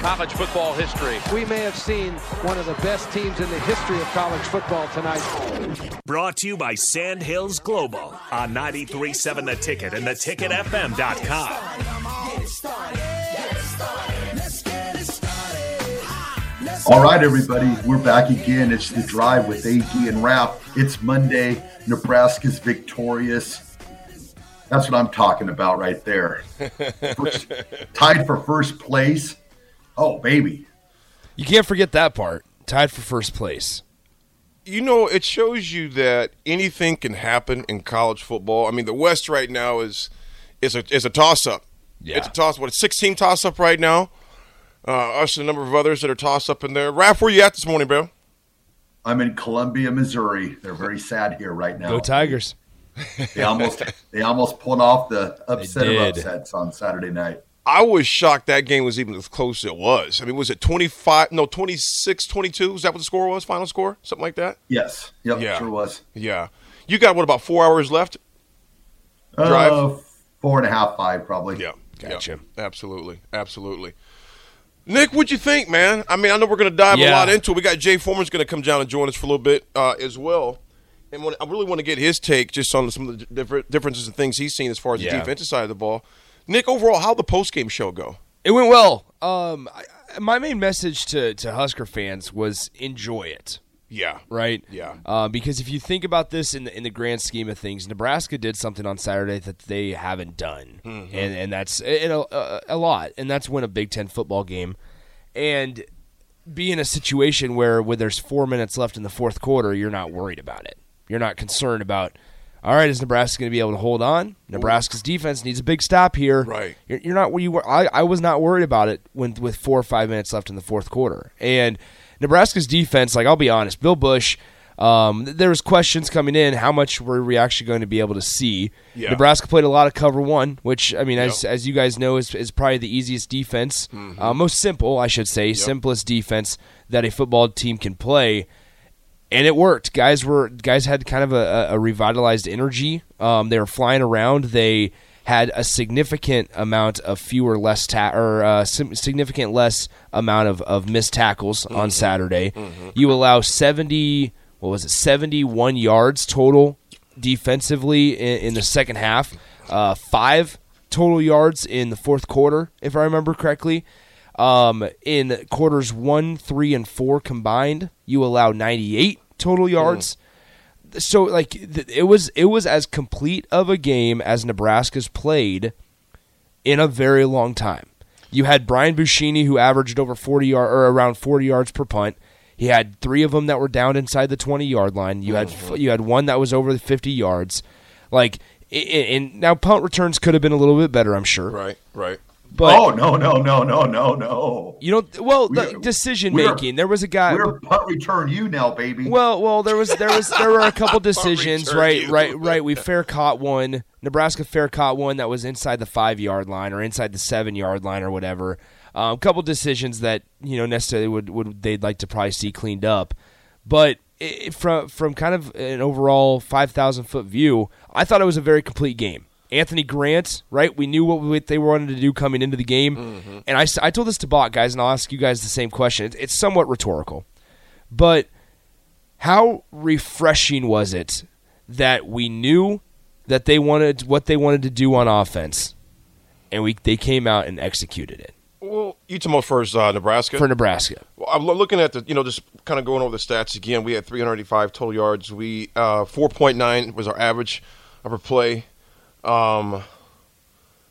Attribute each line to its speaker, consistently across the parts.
Speaker 1: college football history.
Speaker 2: We may have seen one of the best teams in the history of college football tonight.
Speaker 3: Brought to you by Sandhills Global on 93.7 The Ticket and theticketfm.com.
Speaker 4: All right, everybody, we're back again. It's the drive with AD and Raph. It's Monday. Nebraska's victorious. That's what I'm talking about right there. First, tied for first place. Oh, baby.
Speaker 5: You can't forget that part. Tied for first place.
Speaker 6: You know, it shows you that anything can happen in college football. I mean, the West right now is is a is a toss up.
Speaker 5: Yeah.
Speaker 6: It's a toss. What a sixteen toss up right now. Uh, us and a number of others that are toss up in there. Raph, where you at this morning, bro?
Speaker 4: I'm in Columbia, Missouri. They're very sad here right now.
Speaker 5: Go Tigers!
Speaker 4: they almost they almost pulled off the upset of upsets on Saturday night.
Speaker 6: I was shocked that game was even as close as it was. I mean, was it 25, no, 26, 22? Is that what the score was, final score? Something like that?
Speaker 4: Yes. Yep,
Speaker 6: yeah.
Speaker 4: sure was.
Speaker 6: Yeah. You got, what, about four hours left?
Speaker 4: Drive? Uh, four and a half, five, probably.
Speaker 6: Yeah.
Speaker 5: Gotcha.
Speaker 6: Yeah. Absolutely. Absolutely. Nick, what'd you think, man? I mean, I know we're going to dive yeah. a lot into it. We got Jay Foreman's going to come down and join us for a little bit uh, as well. And when, I really want to get his take just on some of the different differences and things he's seen as far as
Speaker 5: yeah.
Speaker 6: the defensive side of the ball. Nick, overall, how the post game show go?
Speaker 5: It went well. Um, I, my main message to, to Husker fans was enjoy it.
Speaker 6: Yeah.
Speaker 5: Right.
Speaker 6: Yeah.
Speaker 5: Uh, because if you think about this in the in the grand scheme of things, Nebraska did something on Saturday that they haven't done,
Speaker 6: mm-hmm.
Speaker 5: and and that's a, a, a lot, and that's win a Big Ten football game, and be in a situation where when there's four minutes left in the fourth quarter, you're not worried about it. You're not concerned about all right, is Nebraska going to be able to hold on? Nebraska's defense needs a big stop here.
Speaker 6: Right.
Speaker 5: You're, you're not. You were. I, I was not worried about it when with four or five minutes left in the fourth quarter. And Nebraska's defense, like I'll be honest, Bill Busch. Um, there was questions coming in. How much were we actually going to be able to see?
Speaker 6: Yeah.
Speaker 5: Nebraska played a lot of cover one, which I mean,
Speaker 6: Yep.
Speaker 5: as as you guys know, is, is probably the easiest defense,
Speaker 6: Mhm.
Speaker 5: uh, most simple, I should say, simplest defense that a football team can play and it worked. Guys were guys had kind of a, a revitalized energy. Um, they were flying around. They had a significant amount of fewer less ta- or uh, significant less amount of, of missed tackles on Saturday. You allow seventy what was it seventy one yards total defensively in, in the second half. Uh, five total yards in the fourth quarter, if I remember correctly. Um, in quarters one, three, and four combined, you allow 98 total yards. So like th- it was it was as complete of a game as Nebraska's played in a very long time. You had Brian Buschini who averaged over 40 yard or around 40 yards per punt. He had three of them that were down inside the 20 yard line. You had you had one that was over the 50 yards. Like and now punt returns could have been a little bit better, I'm sure.
Speaker 6: Right, right.
Speaker 5: But
Speaker 4: oh no no no no no no!
Speaker 5: You don't. Well, the
Speaker 4: We're-
Speaker 5: decision making. There was a guy.
Speaker 4: We're punt return you now, baby.
Speaker 5: Well, well, there was there was there were a couple decisions. Right,
Speaker 6: you.
Speaker 5: right, right. We fair caught one. Nebraska fair caught one that was inside the five yard line or inside the seven yard line or whatever. A um, couple decisions that you know necessarily would would they'd like to probably see cleaned up, but. It, from from kind of an overall five thousand foot view, I thought it was a very complete game. Anthony Grant, right? We knew what they wanted to do coming into the game. Mm-hmm. And I, I told this to Bach, guys, and I'll ask you guys the same question. It's, it's somewhat rhetorical. But how refreshing was it that we knew that they wanted what they wanted to do on offense, and we they came out and executed it?
Speaker 6: Well, about first uh, Nebraska?
Speaker 5: For Nebraska.
Speaker 6: Well, I'm looking at the, you know, just kind of going over the stats again. We had 385 total yards. We uh, 4.9 was our average per play. Um,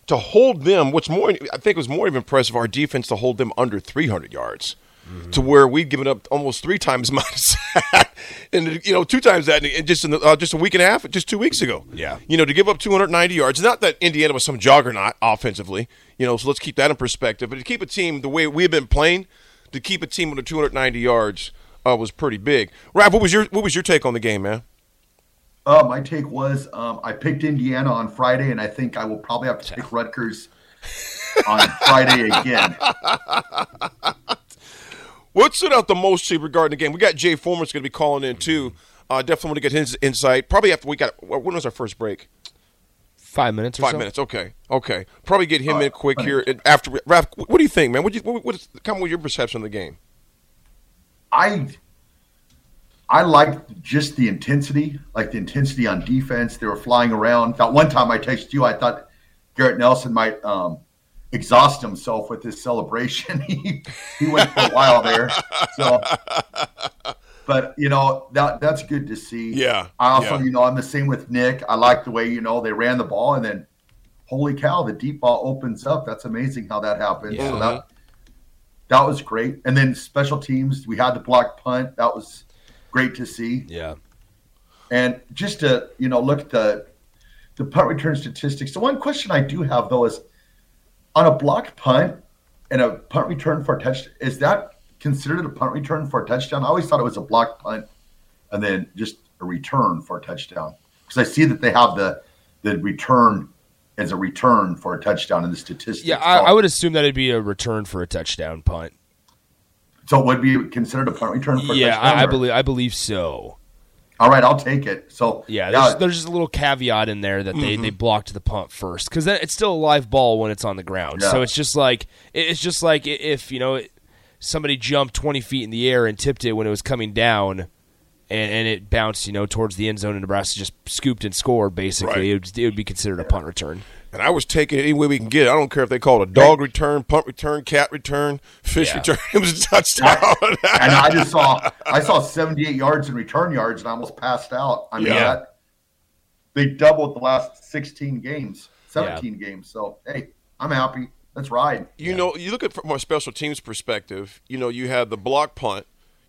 Speaker 6: to hold them, what's more, I think it was more even impressive, our defense to hold them under 300 yards. Mm-hmm. To where we've given up almost three times my and you know two times that, in just in the, uh, just a week and a half, just two weeks ago.
Speaker 5: Yeah,
Speaker 6: you know to give up 290 yards. Not that Indiana was some juggernaut offensively, you know. So let's keep that in perspective. But to keep a team the way we've been playing, to keep a team under 290 yards uh, was pretty big. Raph, what was your what was your take on the game, man?
Speaker 4: Uh, my take was um, I picked Indiana on Friday, and I think I will probably have to pick Rutgers on Friday again.
Speaker 6: What stood out the most to you regarding the game? We got Jay Foreman's going to be calling in too. Uh, definitely want to get his insight. Probably after we got when was our first break?
Speaker 5: Five minutes.
Speaker 6: Five
Speaker 5: so?
Speaker 6: minutes. Okay. Okay. Probably get him uh, in quick here after. Raph, what do you think, man? What do you what, what is, come with your perception of the game?
Speaker 4: I I liked just the intensity, like the intensity on defense. They were flying around. That one time I texted you, I thought Garrett Nelson might um, exhaust himself with his celebration. he he went for a while there. So, but you know that that's good to see.
Speaker 6: Yeah.
Speaker 4: I also,
Speaker 6: yeah.
Speaker 4: you know, I'm the same with Nick. I like the way you know they ran the ball and then, holy cow, the deep ball opens up. That's amazing how that happened. Yeah. So that that was great. And then special teams, we had the block punt. That was great to see.
Speaker 5: Yeah.
Speaker 4: And just to you know look at the the punt return statistics. The one question I do have though is on a blocked punt and a punt return for a touch. Is that considered a punt return for a touchdown? I always thought it was a blocked punt and then just a return for a touchdown because I see that they have the the return as a return for a touchdown in the statistics.
Speaker 5: Yeah, I, I would assume that it'd be a return for a touchdown punt.
Speaker 4: So it would be considered a punt return for
Speaker 5: yeah, I, I, believe I believe so.
Speaker 4: All right, I'll take it. So
Speaker 5: yeah, there's, yeah. there's just a little caveat in there that they, mm-hmm. they blocked the punt first because it's still a live ball when it's on the ground. Yeah. So it's just like it's just like if you know somebody jumped 20 feet in the air and tipped it when it was coming down, and, and it bounced you know towards the end zone and Nebraska just scooped and scored. Basically, right. it, would, it would be considered a punt return.
Speaker 6: And I was taking it any way we can get it. I don't care if they call it a dog return, punt return, cat return, fish yeah. return. It was a touchdown.
Speaker 4: and I just saw I saw 78 yards in return yards and I almost passed out. I mean, yeah. that, they doubled the last 16 games, 17 yeah. games. So, hey, I'm happy. Let's ride.
Speaker 6: You know, you look at from a special teams perspective, you know, you had the block punt,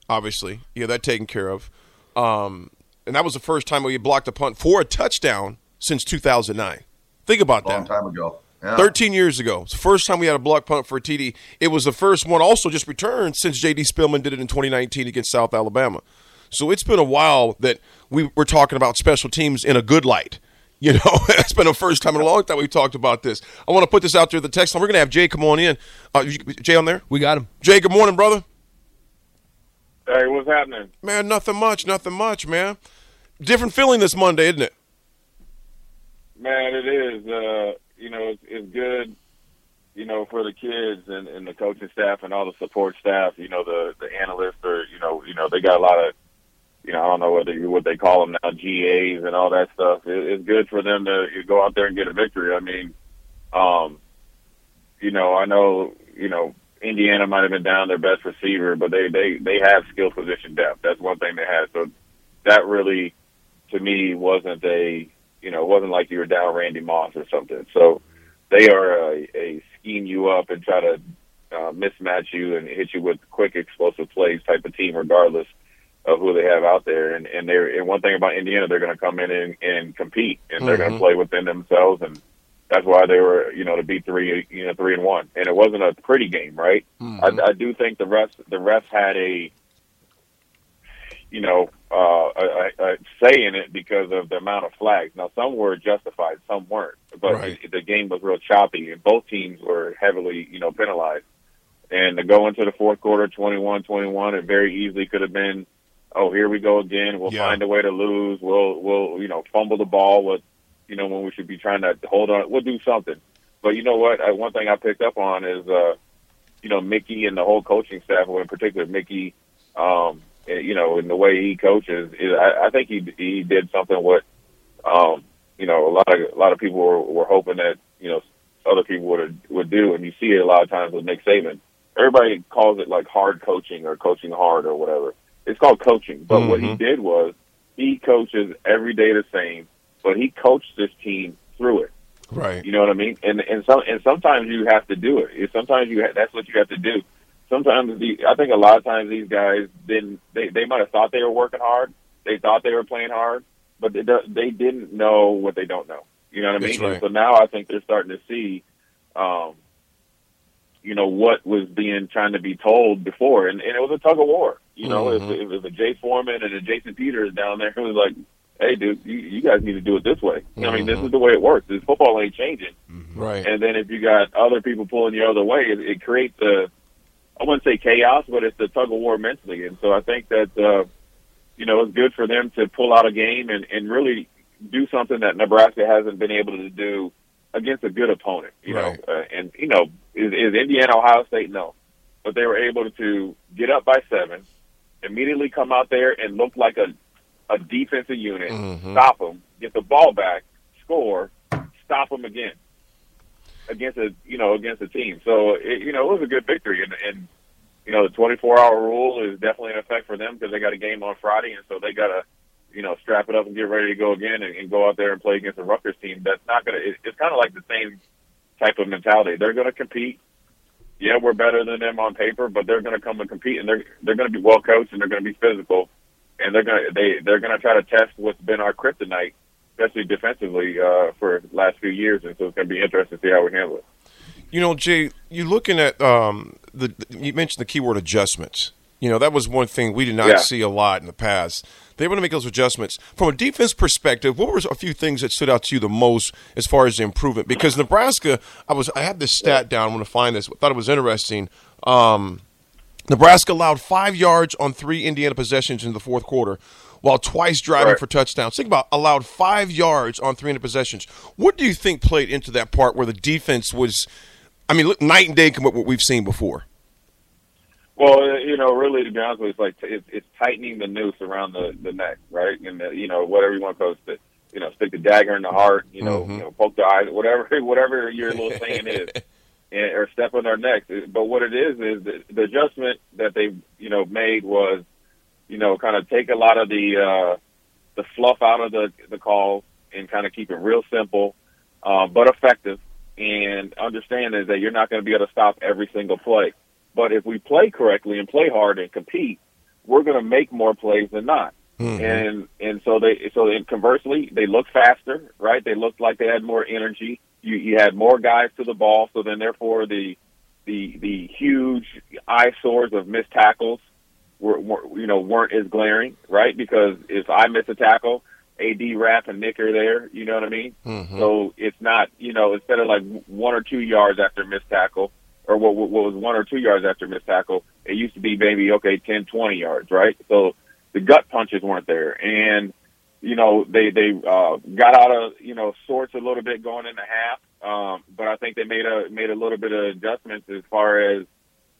Speaker 6: obviously. You that taken care of. Um, and that was the first time we blocked a punt for a touchdown since 2009. Think about
Speaker 4: Long
Speaker 6: that.
Speaker 4: Long time ago.
Speaker 6: Yeah. 13 years ago. It's the first time we had a block punt for a TD. It was the first one also just returned since J.D. Spielman did it in 2019 against South Alabama. So it's been a while that we were talking about special teams in a good light. You know, it's been the first time in a long time we've talked about this. I want to put this out there the text line. We're going to have Jay come on in. Uh, Jay on there?
Speaker 5: We got him.
Speaker 6: Jay, good morning, brother.
Speaker 7: Hey, what's happening?
Speaker 6: Man, nothing much, nothing much, man. Different feeling this Monday, isn't it?
Speaker 7: Man, it is. Uh, you know, it's, it's good. You know, for the kids and, and the coaching staff and all the support staff. You know, the the analysts are. You know, you know they got a lot of. You know, I don't know what they what they call them now, GAs and all that stuff. It, it's good for them to go out there and get a victory. I mean, um, you know, I know, you know, Indiana might have been down their best receiver, but they they they have skill position depth. That's one thing they had. So that really, to me, wasn't a you know, it wasn't like you were down Randy Moss or something. So they are a, a scheme you up and try to uh, mismatch you and hit you with quick, explosive plays type of team, regardless of who they have out there. And and they're and one thing about Indiana, they're going to come in and, and compete, and they're mm-hmm. going to play within themselves, and that's why they were, you know, to beat three, you know, three and one. And it wasn't a pretty game, right? Mm-hmm. I, I do think the refs the refs had a you know, uh, I, I, say in it because of the amount of flags. Now, some were justified, some weren't, but right. the, the game was real choppy, and both teams were heavily, you know, penalized. And to go into the fourth quarter, 21-21, it very easily could have been, oh, here we go again. We'll yeah. find a way to lose. We'll, we'll, you know, fumble the ball with, You know, when we should be trying to hold on, we'll do something. But you know what? I, one thing I picked up on is, uh, you know, Mickey and the whole coaching staff, well, in particular Mickey, um, you know, in the way he coaches, is, I, I think he he did something what, um, you know, a lot of a lot of people were, were hoping that you know other people would would do, and you see it a lot of times with Nick Saban. Everybody calls it like hard coaching or coaching hard or whatever. It's called coaching, but mm-hmm. what he mm-hmm. did was he coaches every day the same, but he coached this team through it.
Speaker 6: Right.
Speaker 7: You know what I mean? And and some and sometimes you have to do it. Sometimes you ha- that's what you have to do. Sometimes the I think a lot of times these guys didn't they they might have thought they were working hard. They thought they were playing hard, but they they didn't know what they don't know. You know what I mean?
Speaker 6: Right.
Speaker 7: so now I think they're starting to see, um, you know, what was being trying to be told before, and, and it was a tug of war. You know, mm-hmm. if, if, if a Jay Foreman and a Jason Peters down there, it was like, hey, dude, you, you guys need to do it this way. Mm-hmm. I mean, this mm-hmm. is the way it works. This football ain't changing.
Speaker 6: Mm-hmm. Right.
Speaker 7: And then if you got other people pulling the other way, it, it creates a, I wouldn't say chaos, but it's a tug of war mentally. And so I think that, uh, you know, it's good for them to pull out a game and, and really do something that Nebraska hasn't been able to do against a good opponent. You right. know, uh, and you know, is, is Indiana Ohio State? No, but they were able to get up by seven, immediately come out there and look like a a defensive unit, mm-hmm. stop them, get the ball back, score, stop them again against a you know against a team. So it, you know it was a good victory, and, and you know the 24 hour rule is definitely in effect for them because they got a game on Friday, and so they got to you know strap it up and get ready to go again and, and go out there and play against a Rutgers team that's not to. It, it's kind of like the same type of mentality. They're to compete. Yeah, we're better than them on paper, but they're to come and compete, and they're they're to be well coached and they're to be physical and they're gonna they they're gonna try to test what's been our kryptonite, especially defensively uh, for the last few years, and so it's gonna be interesting to see how we handle it.
Speaker 6: You know, Jay, you're looking at um, the you mentioned the keyword adjustments. You know, that was one thing we did not yeah. see a lot in the past. They want to make those adjustments. From a defense perspective, what were a few things that stood out to you the most as far as the improvement? Because Nebraska, I was I had this stat down. I want to find this. Thought it was interesting. Um, Nebraska allowed five yards on three Indiana possessions in the fourth quarter, while twice driving right. for touchdowns. Think about allowed five yards on 300 possessions. What do you think played into that part where the defense was, I mean, look, night and day from what we've seen before?
Speaker 7: Well, you know, really, to be honest with you, it's like it's, it's tightening the noose around the, the neck, right? And the, you know, whatever you want to post it, you know, stick the dagger in the heart, you know, mm-hmm. you know, poke the eye, whatever, whatever your little saying is. and, or step on their necks. But what it is is the, the adjustment that they you know made was you know kind of take a lot of the uh, the fluff out of the the calls and kind of keep it real simple uh, but effective. And understand is that you're not going to be able to stop every single play. But if we play correctly and play hard and compete, we're going to make more plays than not. Mm-hmm. And and so they so conversely they look faster, right? They looked like they had more energy you, you had more guys to the ball, so then therefore the the the huge eyesores of missed tackles were, were you know weren't as glaring, right? Because if I miss a tackle, AD Rap and Nick are there. You know what I mean? Mm-hmm. So it's not you know instead of like one or two yards after missed tackle, or what, what was one or two yards after missed tackle, it used to be maybe okay 10, 20 yards, right? So the gut punches weren't there, and you know, they they uh, got out of you know sorts a little bit going in the half, um, but I think they made a made a little bit of adjustments as far as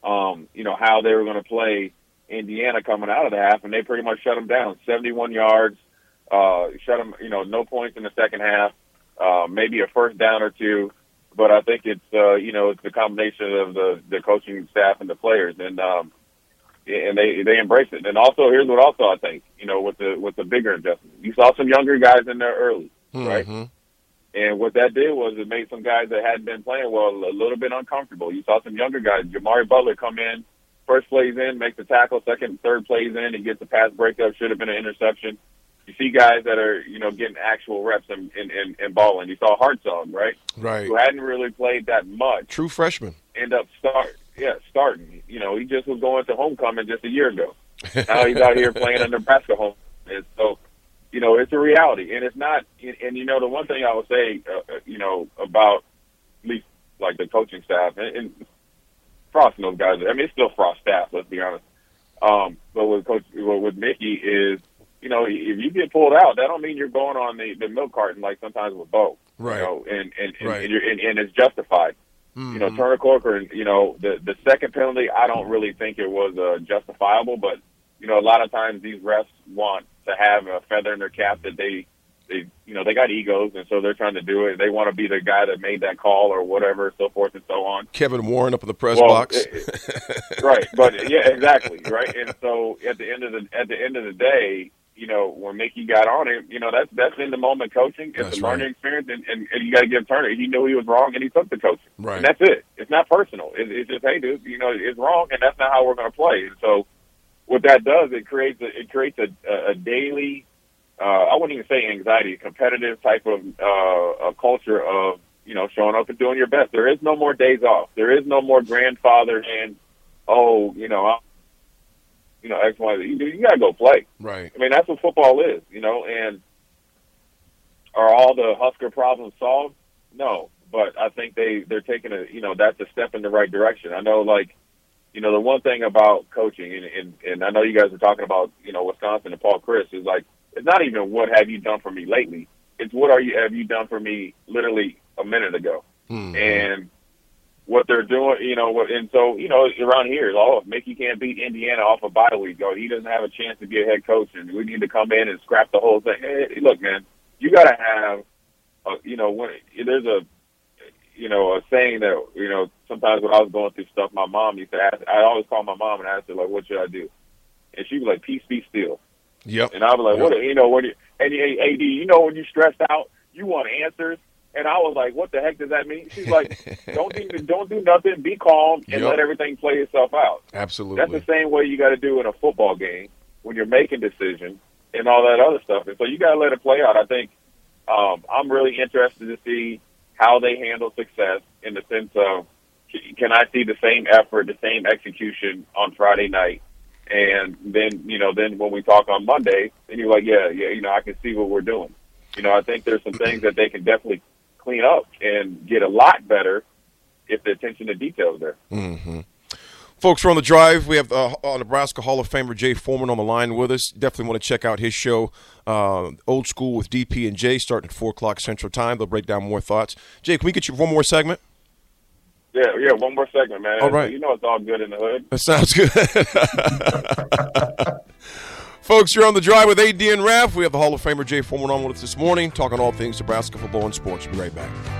Speaker 7: um, you know how they were going to play Indiana coming out of the half, and they pretty much shut them down, 71 yards, uh, shut them, you know, no points in the second half, uh, maybe a first down or two, but I think it's uh, you know it's the combination of the the coaching staff and the players, and um, and they they embrace it. And also, here's what also I think, you know, with the with the bigger adjustment, you saw some younger guys in there early, mm-hmm. right? And what that did was it made some guys that hadn't been playing well a little bit uncomfortable. You saw some younger guys, Jimari Butler, come in, first plays in, makes the tackle, second, third plays in, he gets the pass breakup, should have been an interception. You see guys that are, you know, getting actual reps and in, in, in balling. You saw Hartzog, right?
Speaker 6: Right.
Speaker 7: Who hadn't really played that much.
Speaker 6: True freshman.
Speaker 7: End up start yeah, starting. You know, he just was going to homecoming just a year ago. now he's out here playing in Nebraska home. And so, you know, it's a reality, and it's not. And, and you know, the one thing I would say, uh, uh, you know, about at least like the coaching staff and, and Frost and those guys. I mean, it's still Frost staff. Let's be honest. Um, but with Coach, well, with Mickey is you know, if you get pulled out, that don't mean you're going on the, the milk carton like sometimes with Bo.
Speaker 6: Right.
Speaker 7: You know, and and and,
Speaker 6: Right.
Speaker 7: and, you're, and, and it's justified. You know,
Speaker 6: Mhm.
Speaker 7: Turner Corcoran, you know, the the second penalty, I don't really think it was uh, justifiable, but you know, a lot of times these refs want to have a feather in their cap that they they you know they got egos and so they're trying to do it. They want to be the guy that made that call or whatever, so forth and so on.
Speaker 6: Kevin Warren up in the press
Speaker 7: Well,
Speaker 6: box.
Speaker 7: it- right, but yeah, exactly, right. And so at the end of the at the end of the day, you know, when Mickey got on it, you know, that's that's in the moment coaching. It's
Speaker 6: That's
Speaker 7: a learning
Speaker 6: right.
Speaker 7: experience, and, and, and you got to give Turner. He knew he was wrong, and he took the coaching.
Speaker 6: Right.
Speaker 7: And that's it. It's not personal. It, it's just, hey, dude, you know, it's wrong, and that's not how we're going to play. And so, what that does, it creates a, it creates a, a daily, uh, I wouldn't even say anxiety, competitive type of uh, a culture of you know showing up and doing your best. There is no more days off. There is no more grandfather and oh, you know, I'm, you know, X, Y, Z. You, you got to go play.
Speaker 6: Right.
Speaker 7: I mean, that's what football is, you know. And are all the Husker problems solved? No, but I think they they're taking a you know that's a step in the right direction. I know, like, you know, the one thing about coaching, and and, and I know you guys are talking about you know Wisconsin and Paul Chryst is like it's not even what have you done for me lately. It's what are you have you done for me literally a minute ago, hmm. and what they're doing, you know, what, and so, you know, around here, oh, if Mickey can't beat Indiana off a bye week, oh, he doesn't have a chance to be a head coach, and we need to come in and scrap the whole thing. Hey, look, man, you got to have, a, you know, when there's a, you know, a saying that, you know, sometimes when I was going through stuff, my mom used to ask, I always call my mom and ask her, like, what should I do? And she'd be like, peace be still.
Speaker 6: Yep.
Speaker 7: And I was like,
Speaker 6: Yep.
Speaker 7: what, you know, when you, and you- AD, you know, when you're stressed out, you want answers. And I was like, what the heck does that mean? She's like, don't do, don't do nothing, be calm, and
Speaker 6: Yep.
Speaker 7: let everything play itself out.
Speaker 6: Absolutely.
Speaker 7: That's the same way you got to do in a football game when you're making decisions and all that other stuff. And so you got to let it play out. I think um, I'm really interested to see how they handle success in the sense of can I see the same effort, the same execution on Friday night, and then you know then when we talk on Monday, then you're like, yeah, yeah, you know, I can see what we're doing. You know, I think there's some things that they can definitely clean up and get a lot better if the attention to detail is there.
Speaker 6: hmm Folks, we're on the drive. We have uh, Nebraska Hall of Famer Jay Foreman on the line with us. Definitely want to check out his show, uh, Old School with DP and Jay, starting at 4 o'clock Central Time. They'll break down more thoughts. Jay, can we get you one more segment?
Speaker 7: Yeah, yeah. One more segment, man.
Speaker 6: All right.
Speaker 7: You know it's all good in the hood.
Speaker 6: That sounds good. Folks, you're on the drive with AD and Raf. We have the Hall of Famer Jay Foreman on with us this morning, talking all things Nebraska football and sports. We'll be right back.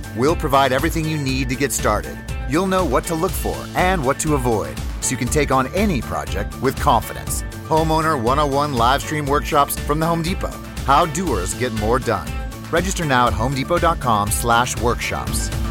Speaker 8: we'll provide everything you need to get started. You'll know what to look for and what to avoid so you can take on any project with confidence. Homeowner 101 live stream workshops from the Home Depot. How doers get more done. Register now at homedepot.com/workshops.